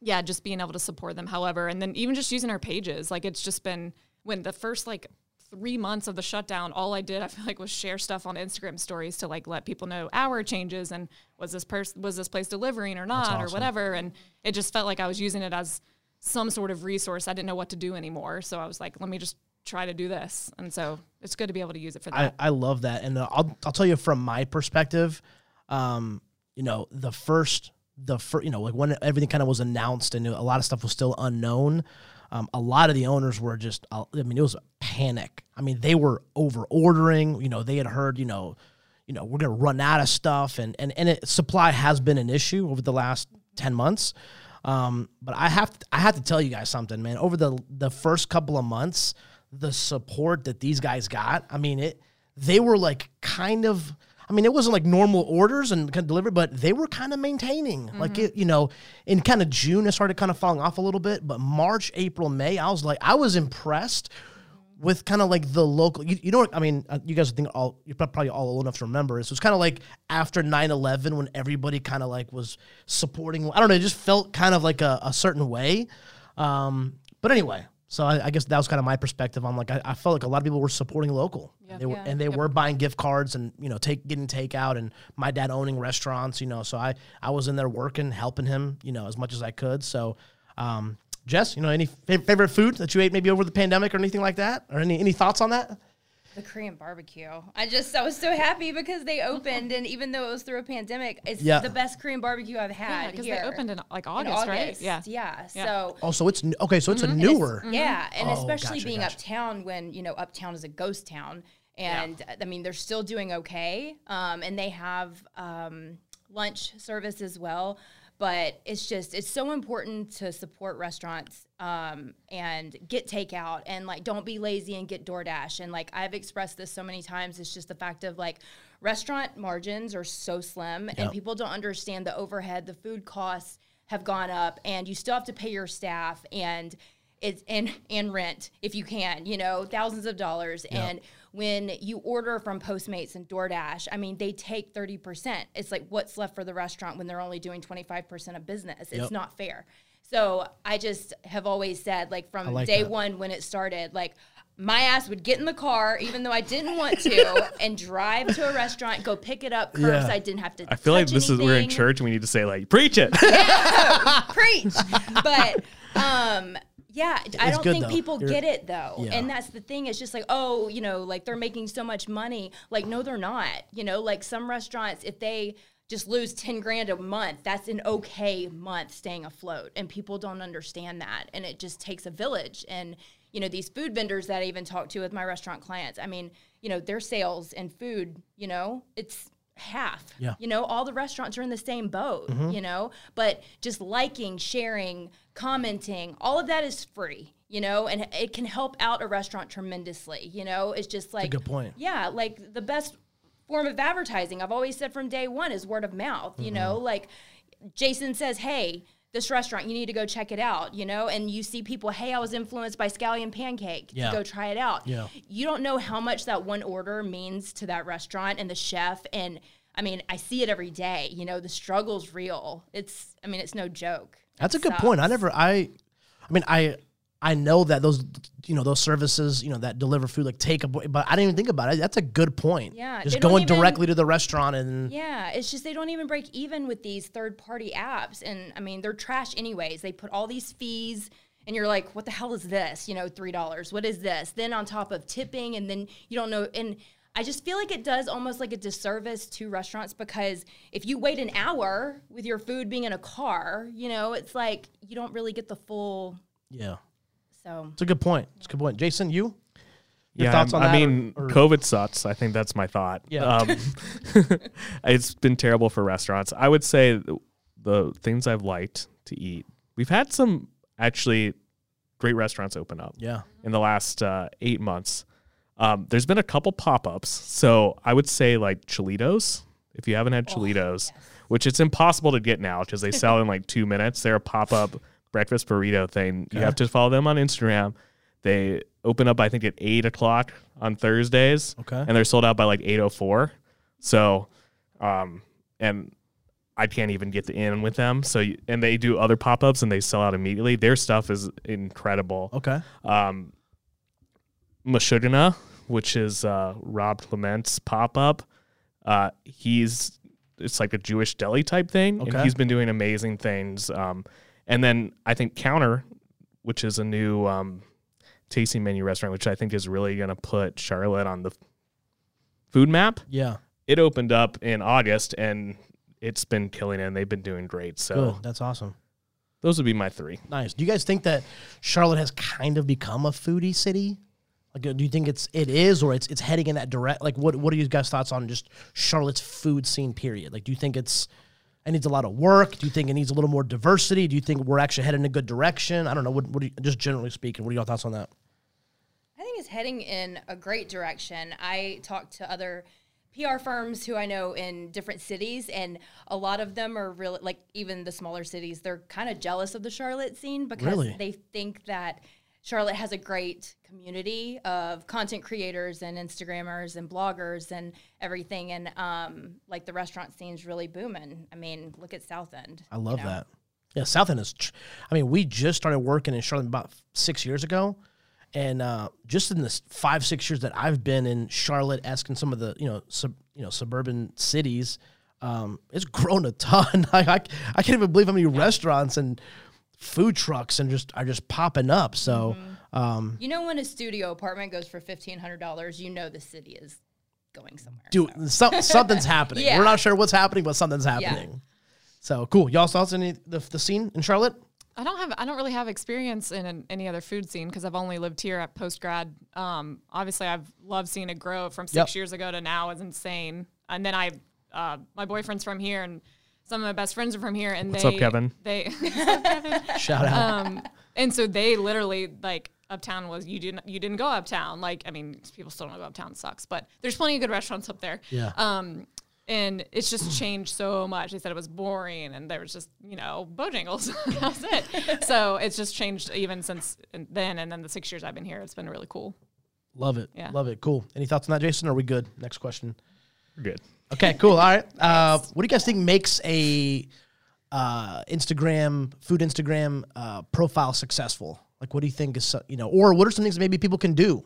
yeah, just being able to support them. However, and then even just using our pages, like it's just been when the first like three months of the shutdown, all I did I feel like was share stuff on Instagram stories to like let people know hour changes and was this person was this place delivering or not or whatever. And it just felt like I was using it as some sort of resource. I didn't know what to do anymore, so I was like, let me just try to do this. And so it's good to be able to use it for that. I love that, and uh, I'll I'll tell you from my perspective, um, you know, the first the first, you know, like when everything kind of was announced and a lot of stuff was still unknown. Um, a lot of the owners were just, uh, I mean, it was a panic. I mean, they were over ordering. You know, they had heard, you know, you know, we're gonna run out of stuff, and and and it, supply has been an issue over the last ten months. Um, but I have to, I have to tell you guys something, man. Over the the first couple of months, the support that these guys got, I mean, it they were like kind of. I mean, it wasn't like normal orders and kind of delivery, but they were kind of maintaining. Like it, you know, in kind of June, it started kind of falling off a little bit, but March, April, May, I was like, I was impressed with kind of like the local you, you know what i mean uh, you guys think all you're probably all old enough to remember this. Was kind of like after 9-11 when everybody kind of like was supporting i don't know it just felt kind of like a, a certain way. Um, but anyway so I, I guess that was kind of my perspective on like I, I felt like a lot of people were supporting local. They were, Yeah. and they were buying gift cards and you know take getting takeout and my dad owning restaurants you know so i i was in there working helping him you know as much as i could. So um, Jess, you know, any fa- favorite food that you ate maybe over the pandemic or anything like that, or any any thoughts on that? The Korean barbecue. I just I was so happy because they opened, and even though it was through a pandemic, it's Yeah. the best Korean barbecue I've yeah, had because here. they opened in like in August, right? August. Yeah. yeah. Yeah. So Oh, so it's n- okay. So it's a And it's- newer. Yeah, and Oh, especially gotcha, being gotcha. uptown when you know uptown is a ghost town, and I mean they're still doing okay, um, and they have um, lunch service as well. But it's just it's so important to support restaurants um, and get takeout and like don't be lazy and get DoorDash and like I've expressed this so many times. It's just the fact of like restaurant margins are so slim and people don't understand the overhead, the food costs have gone up, and you still have to pay your staff and it's and and rent if you can, you know, thousands of dollars. And when you order from Postmates and DoorDash, I mean, they take thirty percent. It's like what's left for the restaurant when they're only doing twenty five percent of business. It's Yep. not fair. So I just have always said, like from like day that. one when it started, like my ass would get in the car, even though I didn't want to, [LAUGHS] and drive to a restaurant, go pick it up curbside. Yeah. Didn't have to. I feel like this is we're in church and we need to say like preach it. [LAUGHS] preach. [LAUGHS] But um yeah, I don't think though. people You're- get it though. Yeah. And that's the thing. It's just like, oh, you know, like they're making so much money. Like, no, they're not. You know, like some restaurants, if they just lose 10 grand a month, that's an okay month staying afloat. And people don't understand that. And it just takes a village. And, you know, these food vendors that I even talk to with my restaurant clients, I mean, you know, their sales and food, you know, it's half. Yeah. You know, all the restaurants are in the same boat, mm-hmm. you know, but just liking, sharing, commenting, all of that is free, you know, and it can help out a restaurant tremendously, you know. It's just like a good point. Yeah, like the best form of advertising, I've always said from day 1 is word of mouth, you know, Mm-hmm. like Jason says, "Hey, this restaurant, you need to go check it out," you know, and you see people, "Hey, I was influenced by Scallion Pancake. Yeah. Go try it out." Yeah. You don't know how much that one order means to that restaurant and the chef and I mean, I see it every day. You know, the struggle's real. It's, I mean, it's no joke. That's a good point. I never. I. I mean, I. I know that those, you know, those services, you know, that deliver food like take a, but I didn't even think about it. That's a good point. Yeah, just going even- directly to the restaurant and Yeah, it's just they don't even break even with these third party apps. And I mean, they're trash anyways. They put all these fees and you're like, what the hell is this? You know, $3. What is this? Then on top of tipping, and then you don't know. And I just feel like it does almost like a disservice to restaurants because if you wait an hour with your food being in a car, you know, it's like you don't really get the full. yeah, So it's a good point. It's a good point. Jason, you? Your yeah, thoughts on I that, or- mean, or- COVID sucks. I think that's my thought. Yeah. Um, [LAUGHS] it's been terrible for restaurants. I would say the, the things I've liked to eat. We've had some actually great restaurants open up Yeah, in the last uh, eight months. Um, there's been a couple pop ups. So I would say like Cholitos. If you haven't had Cholitos, which it's impossible to get now because they sell in like two minutes, they're a pop up breakfast burrito thing. You have to follow them on Instagram. They open up, I think, at eight o'clock on Thursdays. Okay. And they're sold out by like eight oh four. So, um, and I can't even get the in with them. So y- and they do other pop ups and they sell out immediately. Their stuff is incredible. Okay. Um, Mashugana, which is uh, Rob Clement's pop up. Uh, he's it's like a Jewish deli type thing, Okay. and he's been doing amazing things. Um, and then I think Counter, which is a new um, tasting menu restaurant, which I think is really going to put Charlotte on the food map. Yeah. It opened up in August, and it's been killing it. and They've been doing great. So Good. That's awesome. those would be my three. Nice. Do you guys think that Charlotte has kind of become a foodie city? Like, do you think it's it is, or it's it's heading in that direct? Like, what what are you guys' thoughts on just Charlotte's food scene? Period. Like, do you think it's it needs a lot of work? Do you think it needs a little more diversity? Do you think we're actually heading in a good direction? I don't know. What, what do you, just generally speaking, what are your thoughts on that? I think it's heading in a great direction. I talked to other PR firms who I know in different cities, and a lot of them are really like even the smaller cities. They're kind of jealous of the Charlotte scene because Really? they think that Charlotte has a great community of content creators and Instagrammers and bloggers and everything, and um, like the restaurant scene's really booming. I mean, look at South End. I love you know? that. Yeah, South End is. Tr- I mean, we just started working in Charlotte about six years ago, and uh, just in the five six years that I've been in Charlotte, asking some of the you know sub, you know suburban cities, um, it's [LAUGHS] grown a ton. [LAUGHS] I, I I can't even believe how many restaurants and food trucks and just are just popping up. So, um, You know, when a studio apartment goes for fifteen hundred dollars, you know the city is going somewhere. dude, some, something's [LAUGHS] happening. Yeah. We're not sure what's happening, but something's happening. So cool. Y'all saw any the the scene in Charlotte? I don't have I don't really have experience in an, any other food scene because I've only lived here at post grad. Um, obviously, I've loved seeing it grow from six Yep. years ago to now is insane. And then I, uh, my boyfriend's from here, and some of my best friends are from here. And What's they, [LAUGHS] [LAUGHS] up, Kevin? They Shout out. um, and so they literally like uptown was you didn't you didn't go uptown. Like I mean, people still don't go uptown. Sucks, but there's plenty of good restaurants up there. Yeah. Um, and it's just changed so much. They said it was boring, and there was just you know Bojangles. [LAUGHS] That's it. So it's just changed even since then, and then the six years I've been here, it's been really cool. Love it. Yeah. Love it. Cool. Any thoughts on that, Jason? Are we good? Next question. Good. Okay, cool. All right. Uh, what do you guys think makes a uh, Instagram food Instagram uh, profile successful? Like, what do you think is you know, or what are some things maybe people can do?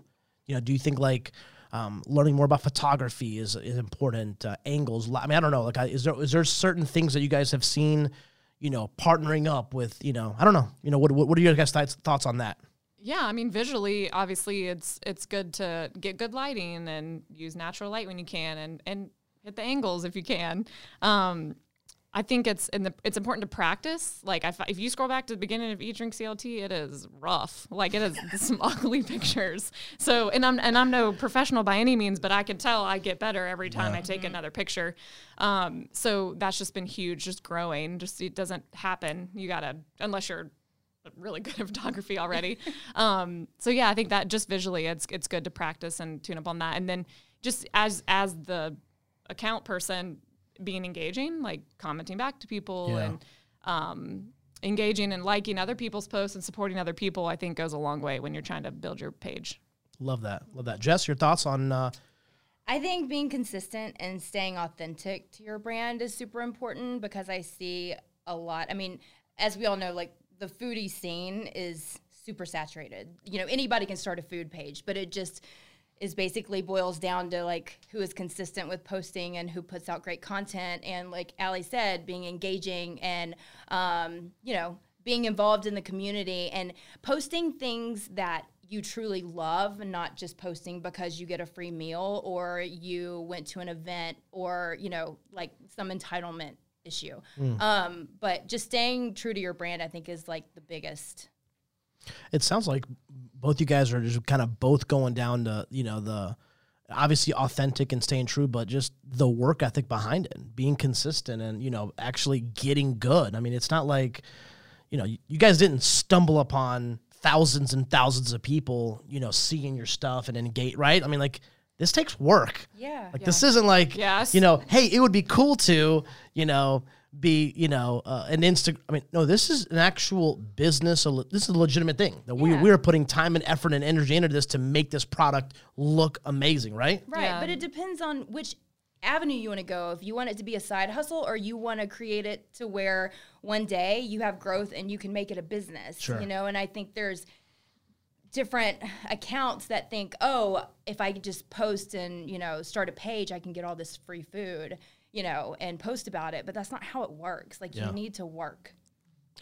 You know, do you think like um, learning more about photography is is important? Uh, angles. I mean, I don't know. Like, is there is there certain things that you guys have seen? You know, partnering up with you know, I don't know. You know, what what, are your guys' thoughts on that? Yeah, I mean visually, obviously it's it's good to get good lighting and use natural light when you can, and and hit the angles if you can. Um, I think it's in the it's important to practice. Like if, if you scroll back to the beginning of Eat Drink CLT, it is rough. Like it is [LAUGHS] some ugly pictures. So and I'm and I'm no professional by any means, but I can tell I get better every time I take another picture. Um, so that's just been huge, just growing. Just it doesn't happen. You gotta unless you're really good at [LAUGHS] photography already. [LAUGHS] um, so yeah, I think that just visually, it's it's good to practice and tune up on that, and then just as as the account person, being engaging, like commenting back to people Yeah. and um, engaging and liking other people's posts and supporting other people, I think goes a long way when you're trying to build your page. Love that. Love that. Jess, your thoughts on uh, I think being consistent and staying authentic to your brand is super important because I see a lot. I mean, as we all know, like the foodie scene is super saturated. You know, anybody can start a food page, but it just is basically boils down to like who is consistent with posting and who puts out great content. And like Ali said, being engaging and, um, you know, being involved in the community and posting things that you truly love and not just posting because you get a free meal or you went to an event or you know like some entitlement issue um, but just staying true to your brand i think is like the biggest it sounds like both you guys are just kind of both going down to you know the obviously authentic and staying true but just the work ethic behind it being consistent and you know actually getting good. I mean it's not like you know you, you guys didn't stumble upon thousands and thousands of people you know seeing your stuff and engage right? I mean like this takes work. Yeah. Like this isn't like Yes. you know, hey, it would be cool to, you know, be, you know, uh, an Insta. I mean, no, this is an actual business. A le- this is a legitimate thing that we Yeah. we are putting time and effort and energy into this to make this product look amazing, right? right Yeah. but it depends on which avenue you want to go. If you want it to be a side hustle or you want to create it to where one day you have growth and you can make it a business. Sure. You know, and I think there's different accounts that think, oh, if I just post and, you know, start a page, I can get all this free food, you know, and post about it. But that's not how it works. Like Yeah. you need to work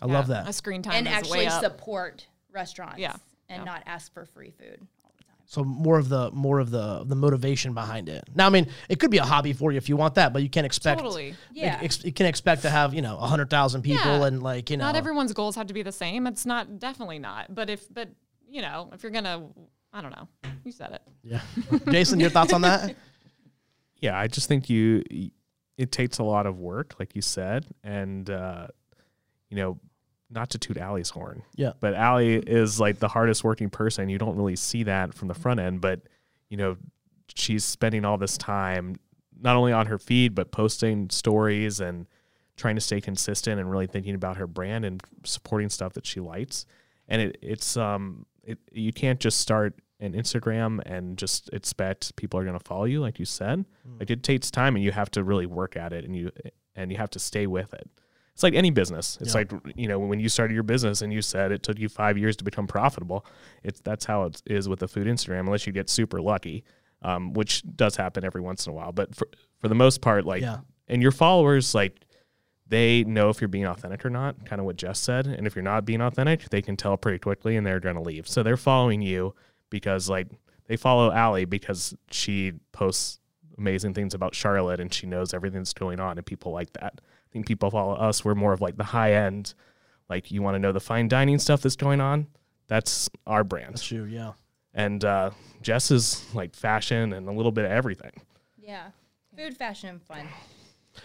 I love that. A screen time and is actually way up. support restaurants Yeah. and Yeah. not ask for free food all the time. So more of the more of the the motivation behind it. Now, I mean, it could be a hobby for you if you want that, but you can't expect. Totally. Yeah. ex- you can expect to have you know a hundred thousand people Yeah. and like you know. not everyone's goals have to be the same. It's not definitely not. But if but you know, if you're gonna I don't know. You said it. Yeah. [LAUGHS] Jason, your thoughts on that? [LAUGHS] Yeah, I just think you it takes a lot of work, like you said, and uh, you know, not to toot Allie's horn. Yeah. But Allie is like the hardest working person. You don't really see that from the front end, but you know, she's spending all this time not only on her feed, but posting stories and trying to stay consistent and really thinking about her brand and supporting stuff that she likes. And it, it's um it you can't just start an Instagram and just expect people are going to follow you like you said. Like it takes time and you have to really work at it and you and you have to stay with it. It's like any business. It's Yeah. like you know when you started your business and you said it took you 5 years to become profitable. It's that's how it is with the food Instagram unless you get super lucky. Um, which does happen every once in a while, but for for the most part like Yeah. and your followers like they know if you're being authentic or not, kind of what Jess said. And if you're not being authentic, they can tell pretty quickly and they're going to leave. So they're following you because, like, they follow Allie because she posts amazing things about Charlotte and she knows everything that's going on, and people like that. I think people follow us. We're more of like the high end, like, you want to know the fine dining stuff that's going on. That's our brand. That's you, yeah. And uh, Jess is like fashion and a little bit of everything. Yeah. Food, fashion, and fun.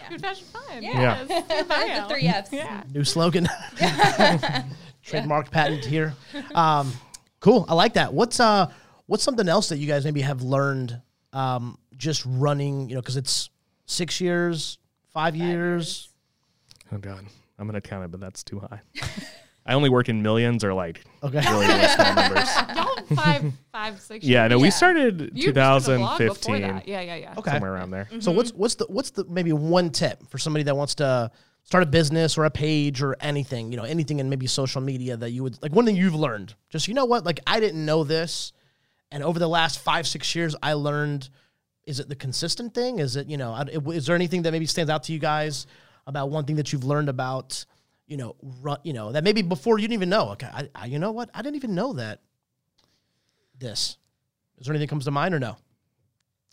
Good fashion fine. Yeah. Yes. the three F's. Yeah. New slogan. [LAUGHS] [LAUGHS] Trademark patent here. Um, cool. I like that. What's uh what's something else that you guys maybe have learned um just running, you know, because it's six years, five, years. Oh, God. I'm going to count it, but that's too high. I only work in millions or like Okay. really, really [LAUGHS] small numbers. Y'all five, five, six. Yeah, years. no, we started You started a blog before 2015. Yeah, yeah, yeah. Okay. somewhere around there. So what's what's the what's the maybe one tip for somebody that wants to start a business or a page or anything, you know, anything in maybe social media that you would like one thing you've learned. Just you know what, like I didn't know this, and over the last five six years, I learned. Is it the consistent thing? Is it you know? Is there anything that maybe stands out to you guys about one thing that you've learned about? You know, run, you know that maybe before you didn't even know. Okay, I, I, you know what? I didn't even know that. This. Is there anything comes to mind or no?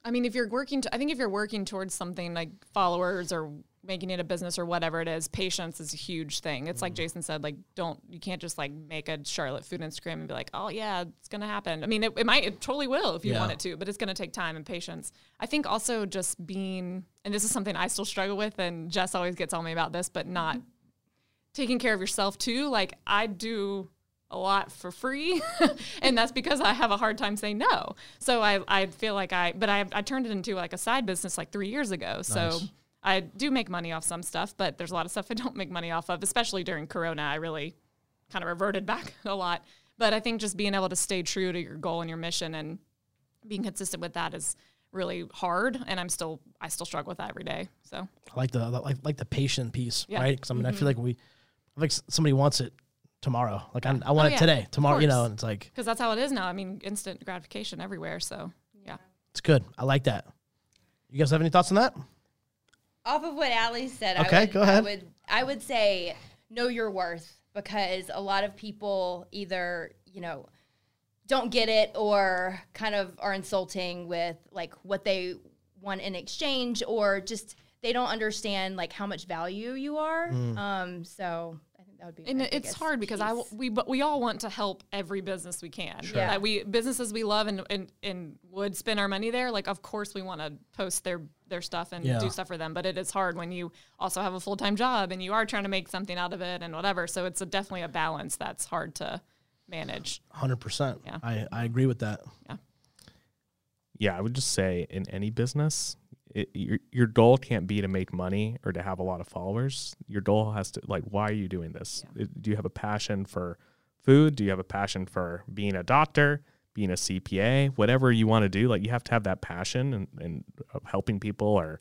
I mean, if you're working, to, I think if you're working towards something like followers or making it a business or whatever it is, patience is a huge thing. It's Mm. like Jason said, like don't you can't just like make a Charlotte food Instagram and be like, oh yeah, it's gonna happen. I mean, it, it might, it totally will if you Yeah. want it to, but it's gonna take time and patience. I think also just being, and this is something I still struggle with, and Jess always gets on me about this, but not taking care of yourself too. Like I do a lot for free, [LAUGHS] and that's because I have a hard time saying no. So I, I feel like I, but I, I turned it into like a side business like three years ago. So Nice. I do make money off some stuff, but there's a lot of stuff I don't make money off of, especially during Corona. I really kind of reverted [LAUGHS] back a lot. But I think just being able to stay true to your goal and your mission and being consistent with that is really hard. And I'm still, I still struggle with that every day. So I like the like like the patient piece, Yeah. Mm-hmm. right? Because I mean, I feel like we, I think somebody wants it tomorrow. Like I want Oh, it yeah, today, tomorrow. You know, and it's like because that's how it is now. I mean, instant gratification everywhere. So yeah. it's good. I like that. You guys have any thoughts on that? Off of what Ali said, Okay, I would, go ahead. I would, I would say know your worth because a lot of people either, you know, don't get it or kind of are insulting with like what they want in exchange or just they don't understand like how much value you are. Mm. Um, so I think that would be. and it's hard because I we but we all want to help every business we can. Yeah. That we businesses we love and, and and would spend our money there. Like of course we want to post their their stuff and Yeah. do stuff for them, but it is hard when you also have a full time job and you are trying to make something out of it and whatever. So it's a, definitely a balance that's hard to manage. Hundred percent. Yeah. I I agree with that. Yeah, Yeah. I would just say in any business, it, your your goal can't be to make money or to have a lot of followers. Your goal has to like, why are you doing this? It- do you have a passion for food? Do you have a passion for being a doctor, being a CPA, whatever you want to do? Like, you have to have that passion and, and uh, helping people or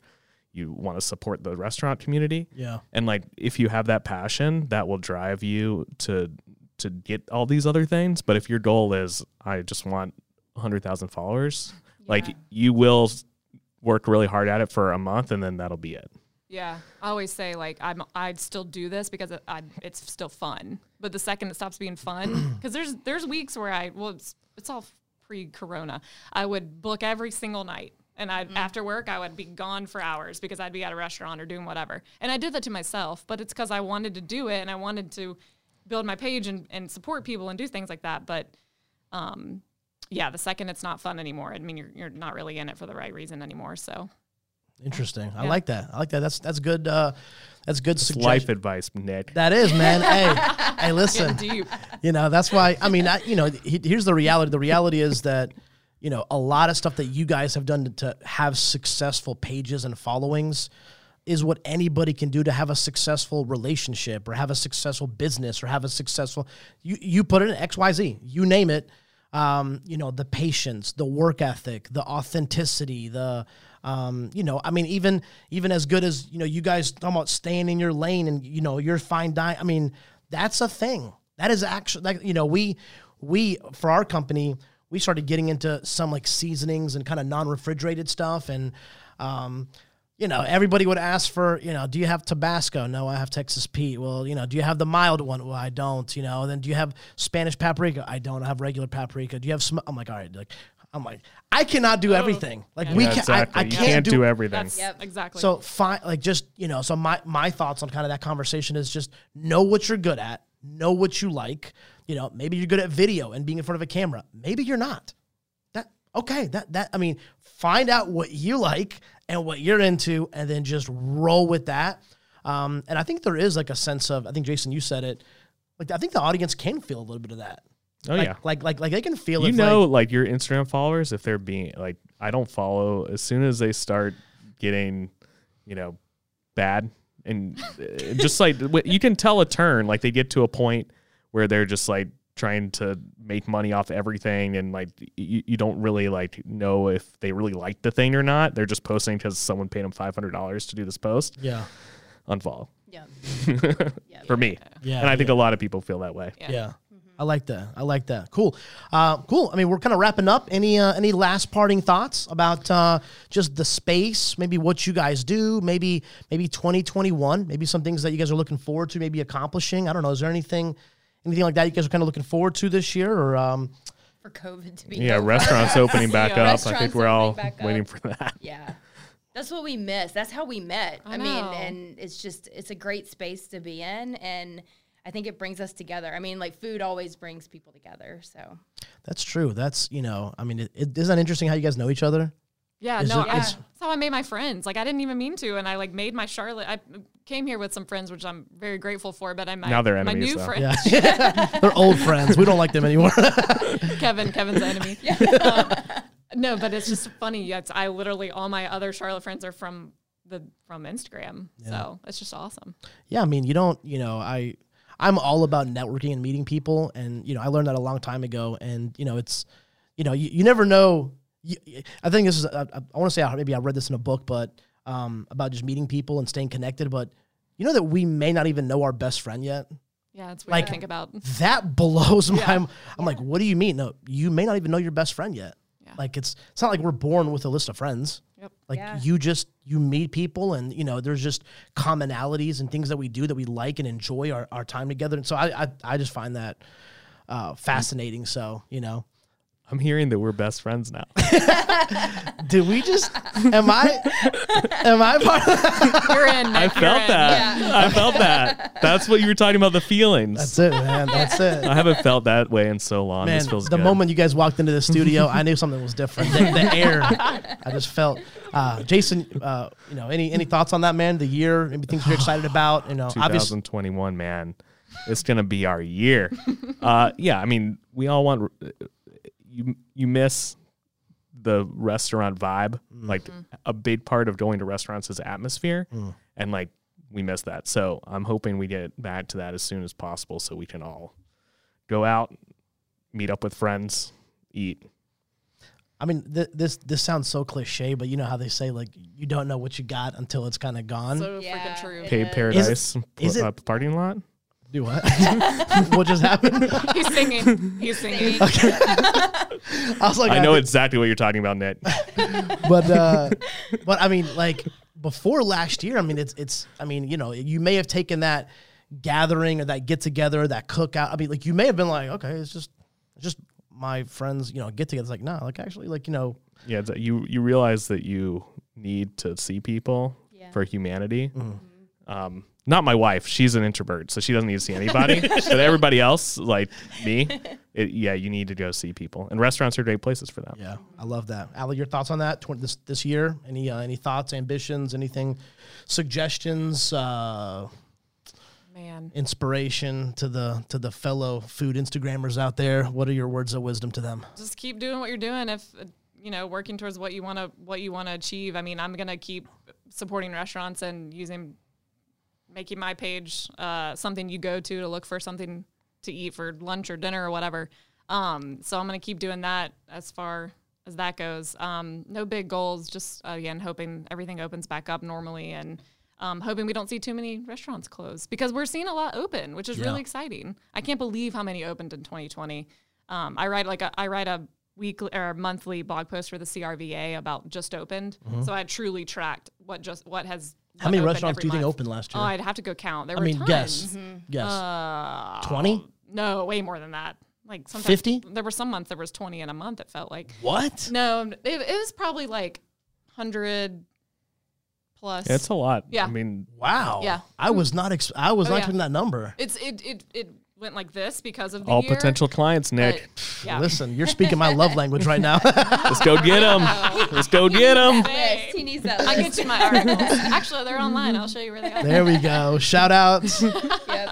you want to support the restaurant community. Yeah. And like if you have that passion, that will drive you to to get all these other things. But if your goal is I just want 100,000 followers, like you will work really hard at it for a month and then that'll be it. Yeah, I always say like I'm I'd still do this because it, I, it's still fun. But the second it stops being fun, [CLEARS THROAT] because there's there's weeks where I well it's it's all pre-corona. I would book every single night, and I would after work I would be gone for hours because I'd be at a restaurant or doing whatever. And I did that to myself, but it's because I wanted to do it and I wanted to build my page and, and support people and do things like that. But um, yeah, the second it's not fun anymore, I mean you're you're not really in it for the right reason anymore. So Interesting. I Yeah. like that. I like that. That's that's good. Uh, that's good It's suggestion. life advice, Nick. That is, man. [LAUGHS] hey, hey, listen. deep. You know, that's why. I mean, I, you know, he, here's the reality. The reality is that, you know, a lot of stuff that you guys have done to, to have successful pages and followings is what anybody can do to have a successful relationship or have a successful business or have a successful. You you put it in X Y Z. You name it. Um, you know, the patience, the work ethic, the authenticity, the um, you know, I mean, even even as good as you know, you guys talking about staying in your lane and you know, you're fine dining. I mean, that's a thing. That is actually like you know, we we for our company we started getting into some like seasonings and kind of non-refrigerated stuff and um, you know, everybody would ask for, you know, do you have Tabasco? No, I have Texas Pete. Well, you know, do you have the mild one? Well, I don't. You know, then do you have Spanish paprika? I don't. I have regular paprika. Do you have? Sm-? I'm like, all right, like, I'm like, I cannot do everything. Like we Yeah, can, exactly. I, I you can't, can't do, do everything. That's Yep. exactly. So fine, like just you know, so my my thoughts on kind of that conversation is just know what you're good at, know what you like. You know, maybe you're good at video and being in front of a camera. Maybe you're not. That okay? That that I mean, find out what you like and what you're into, and then just roll with that. Um, and I think there is like a sense of I think Jason, you said it. Like I think the audience can feel a little bit of that. Oh like, yeah. like like like they can feel you if, know like, like, your instagram followers if they're being like i don't follow as soon as they start getting you know bad and uh, just like [LAUGHS] you can tell a turn like they get to a point where they're just like trying to make money off everything and like you, you don't really like know if they really like the thing or not they're just posting because someone paid them $500 to do this post yeah unfollow Yeah. [LAUGHS] for me yeah and i think a lot of people feel that way yeah. Yeah. I like that. I like that. Cool. Uh, cool. I mean, we're kind of wrapping up. Any uh, any last parting thoughts about uh, just the space? Maybe what you guys do. Maybe maybe 2021. Maybe some things that you guys are looking forward to. Maybe accomplishing. I don't know. Is there anything anything like that you guys are kind of looking forward to this year? Or um, For COVID to be yeah over. restaurants opening [LAUGHS] back Yeah. up i think we're all opening back up. waiting for that [LAUGHS] Yeah. That's what we miss. That's how we met. I, mean, and it's just it's a great space to be in and I think it brings us together. I mean, like food always brings people together. So that's true. That's you know. I mean, it, it, isn't that interesting how you guys know each other? Yeah, Is no, it- I, that's how I made my friends. Like I didn't even mean to, and I like made my Charlotte. I came here with some friends, which I'm very grateful for. But I'm my, Now they're my new though. friend, Yeah, [LAUGHS] [LAUGHS] they're old friends. We don't like them anymore. [LAUGHS] Kevin. Kevin's enemy. Um, no, but it's just funny. It's I literally all my other Charlotte friends are from the from Instagram, so it's just awesome. yeah, I mean, you don't, you know, I I'm all about networking and meeting people and you know, I learned that a long time ago and you know, it's you know, you, you never know you, I think this is I, I want to say I- maybe I read this in a book but um about just meeting people and staying connected but you know that we may not even know our best friend yet. Yeah, it's weird Like- to think about. That [LAUGHS] blows my Yeah. I'm like, what do you mean? No, you may not even know your best friend yet. Like it's it's not like we're born with a list of friends. Yep. Like Yeah. you just you meet people and you know there's just commonalities and things that we do that we like and enjoy our, our time together. And so I I, I just find that uh, fascinating. So you know, I'm hearing that we're best friends now. [LAUGHS] did we just am I am I part of You're in. I Nick, you're felt in. that. I felt that. That's what you were talking about the feelings. That's it, man. That's it. I haven't felt that way in so long. Man, this feels the good. moment you guys walked into the studio, I knew something was different. The, the [LAUGHS] air, I just felt. Uh, Jason, uh, you know, any any thoughts on that, man? The year, anything you're excited about? You know, obviously, 2021, man, it's gonna be our year. uh, yeah, I mean, we all want you. You miss the restaurant vibe. Mm. Like mm-hmm. a big part of going to restaurants is atmosphere, mm. and like we miss that. So I'm hoping we get back to that as soon as possible, so we can all go out, meet up with friends, eat. I mean, th- this this sounds so cliche, but you know how they say like you don't know what you got until it's kind of gone. So Yeah, freaking true. it Paved is. Paradise is it- uh, parking lot. Do what? [LAUGHS] [LAUGHS] what just happened? He's singing. He's singing. [LAUGHS] I was like, I know exactly what you're talking about, Nick. [LAUGHS] but uh, but I mean, like before last year, I mean, it's it's. I mean, you know, you may have taken that gathering or that get together, that cookout. I mean, like you may have been like, okay, it's just it's just my friends, you know, get together. It's like, nah, like actually, like you know, Yeah, it's, you you realize that you need to see people Yeah. for humanity. Mm-hmm. Um, not my wife; she's an introvert, so she doesn't need to see anybody. but everybody else, like me, it, yeah, you need to go see people, and restaurants are great places for that. yeah, I love that. Ali, your thoughts on that tw- this this year? Any uh, any thoughts, ambitions, anything, suggestions? Uh, Man. inspiration to the to the fellow food instagrammers out there what are your words of wisdom to them just keep doing what you're doing if uh, you know working towards what you want to what you want to achieve i mean i'm going to keep supporting restaurants and using making my page uh, something you go to to look for something to eat for lunch or dinner or whatever um, so i'm going to keep doing that as far as that goes um, no big goals just again hoping everything opens back up normally and um, hoping we don't see too many restaurants close because we're seeing a lot open which is Yeah. really exciting i can't believe how many opened in 2020 um, I write like a, I write a weekly or monthly blog post for the CRVA about just opened. So I truly tracked what just what has. Mm-hmm. how many restaurants do you think month. opened last Oh, year I'd have to go count. There i were mean tons. guess guess Uh, 20 no, way more than that. Like sometimes 50? There were some months there was twenty in a month. It felt like what no, it, it was probably like hundred plus. Yeah, it's a lot. Yeah. I mean, wow Yeah. i was not ex- i was Oh, not yeah. expecting that number it's it it it went like this because of the all year, potential clients, but Nick. yeah. [LAUGHS] listen you're speaking my love language right now [LAUGHS] [LAUGHS] Let's go get them. Let's go get them. Yes, he needs that I'll get you my articles. Actually, they're online. I'll show you where they are. there we go shout outs Yep.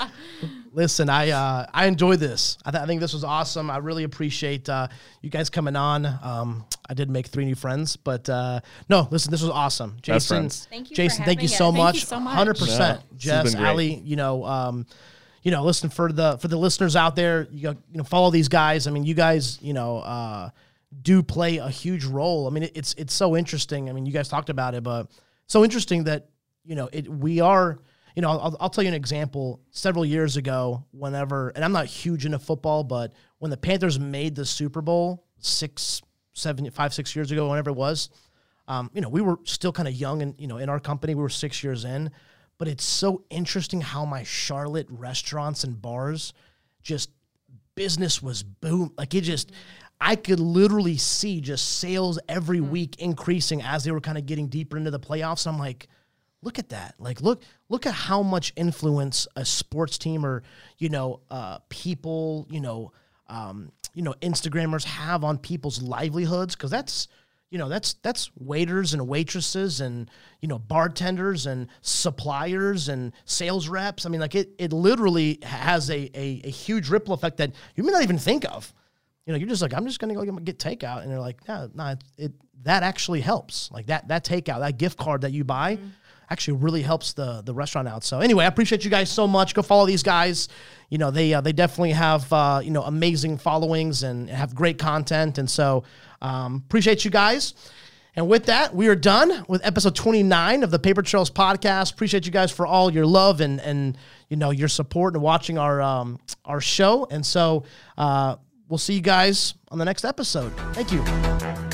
listen i uh i enjoy this I, th- I think this was awesome i really appreciate uh you guys coming on um i did make three new friends but uh no listen this was awesome jason. Thank you for jason thank you so. Thank much you so much. 100% Yeah, this jess ali you know um you know listen for the for the listeners out there you, go, you know follow these guys. I mean you guys you know uh do play a huge role. I mean it, it's it's so interesting. I mean you guys talked about it but so interesting that you know it we are you know I'll, I'll tell you an example. Several years ago whenever and i'm not huge into football but when the panthers made the super bowl six seven five six years ago whenever it was um, you know we were still kind of young and you know in our company we were six years in but it's so interesting how my charlotte restaurants and bars just business was boom like it just i could literally see just sales every week increasing as they were kind of getting deeper into the playoffs i'm like look at that like look look at how much influence a sports team or you know uh, people you know um, you know instagrammers have on people's livelihoods because that's you know that's that's waiters and waitresses and you know bartenders and suppliers and sales reps. I mean like it it literally has a a, a huge ripple effect that you may not even think of. You know you're just like i'm just gonna go get takeout. And they're like no no it, it that actually helps. Like that that takeout that gift card that you buy actually really helps the the restaurant out. So anyway i appreciate you guys so much. Go follow these guys. You know they uh, they definitely have uh, you know amazing followings and have great content. And so um, appreciate you guys and with that, we are done with episode 29 of the Paper Trails podcast. Appreciate you guys for all your love and and you know your support and watching our um, our show. And so uh, we'll see you guys on the next episode. Thank you.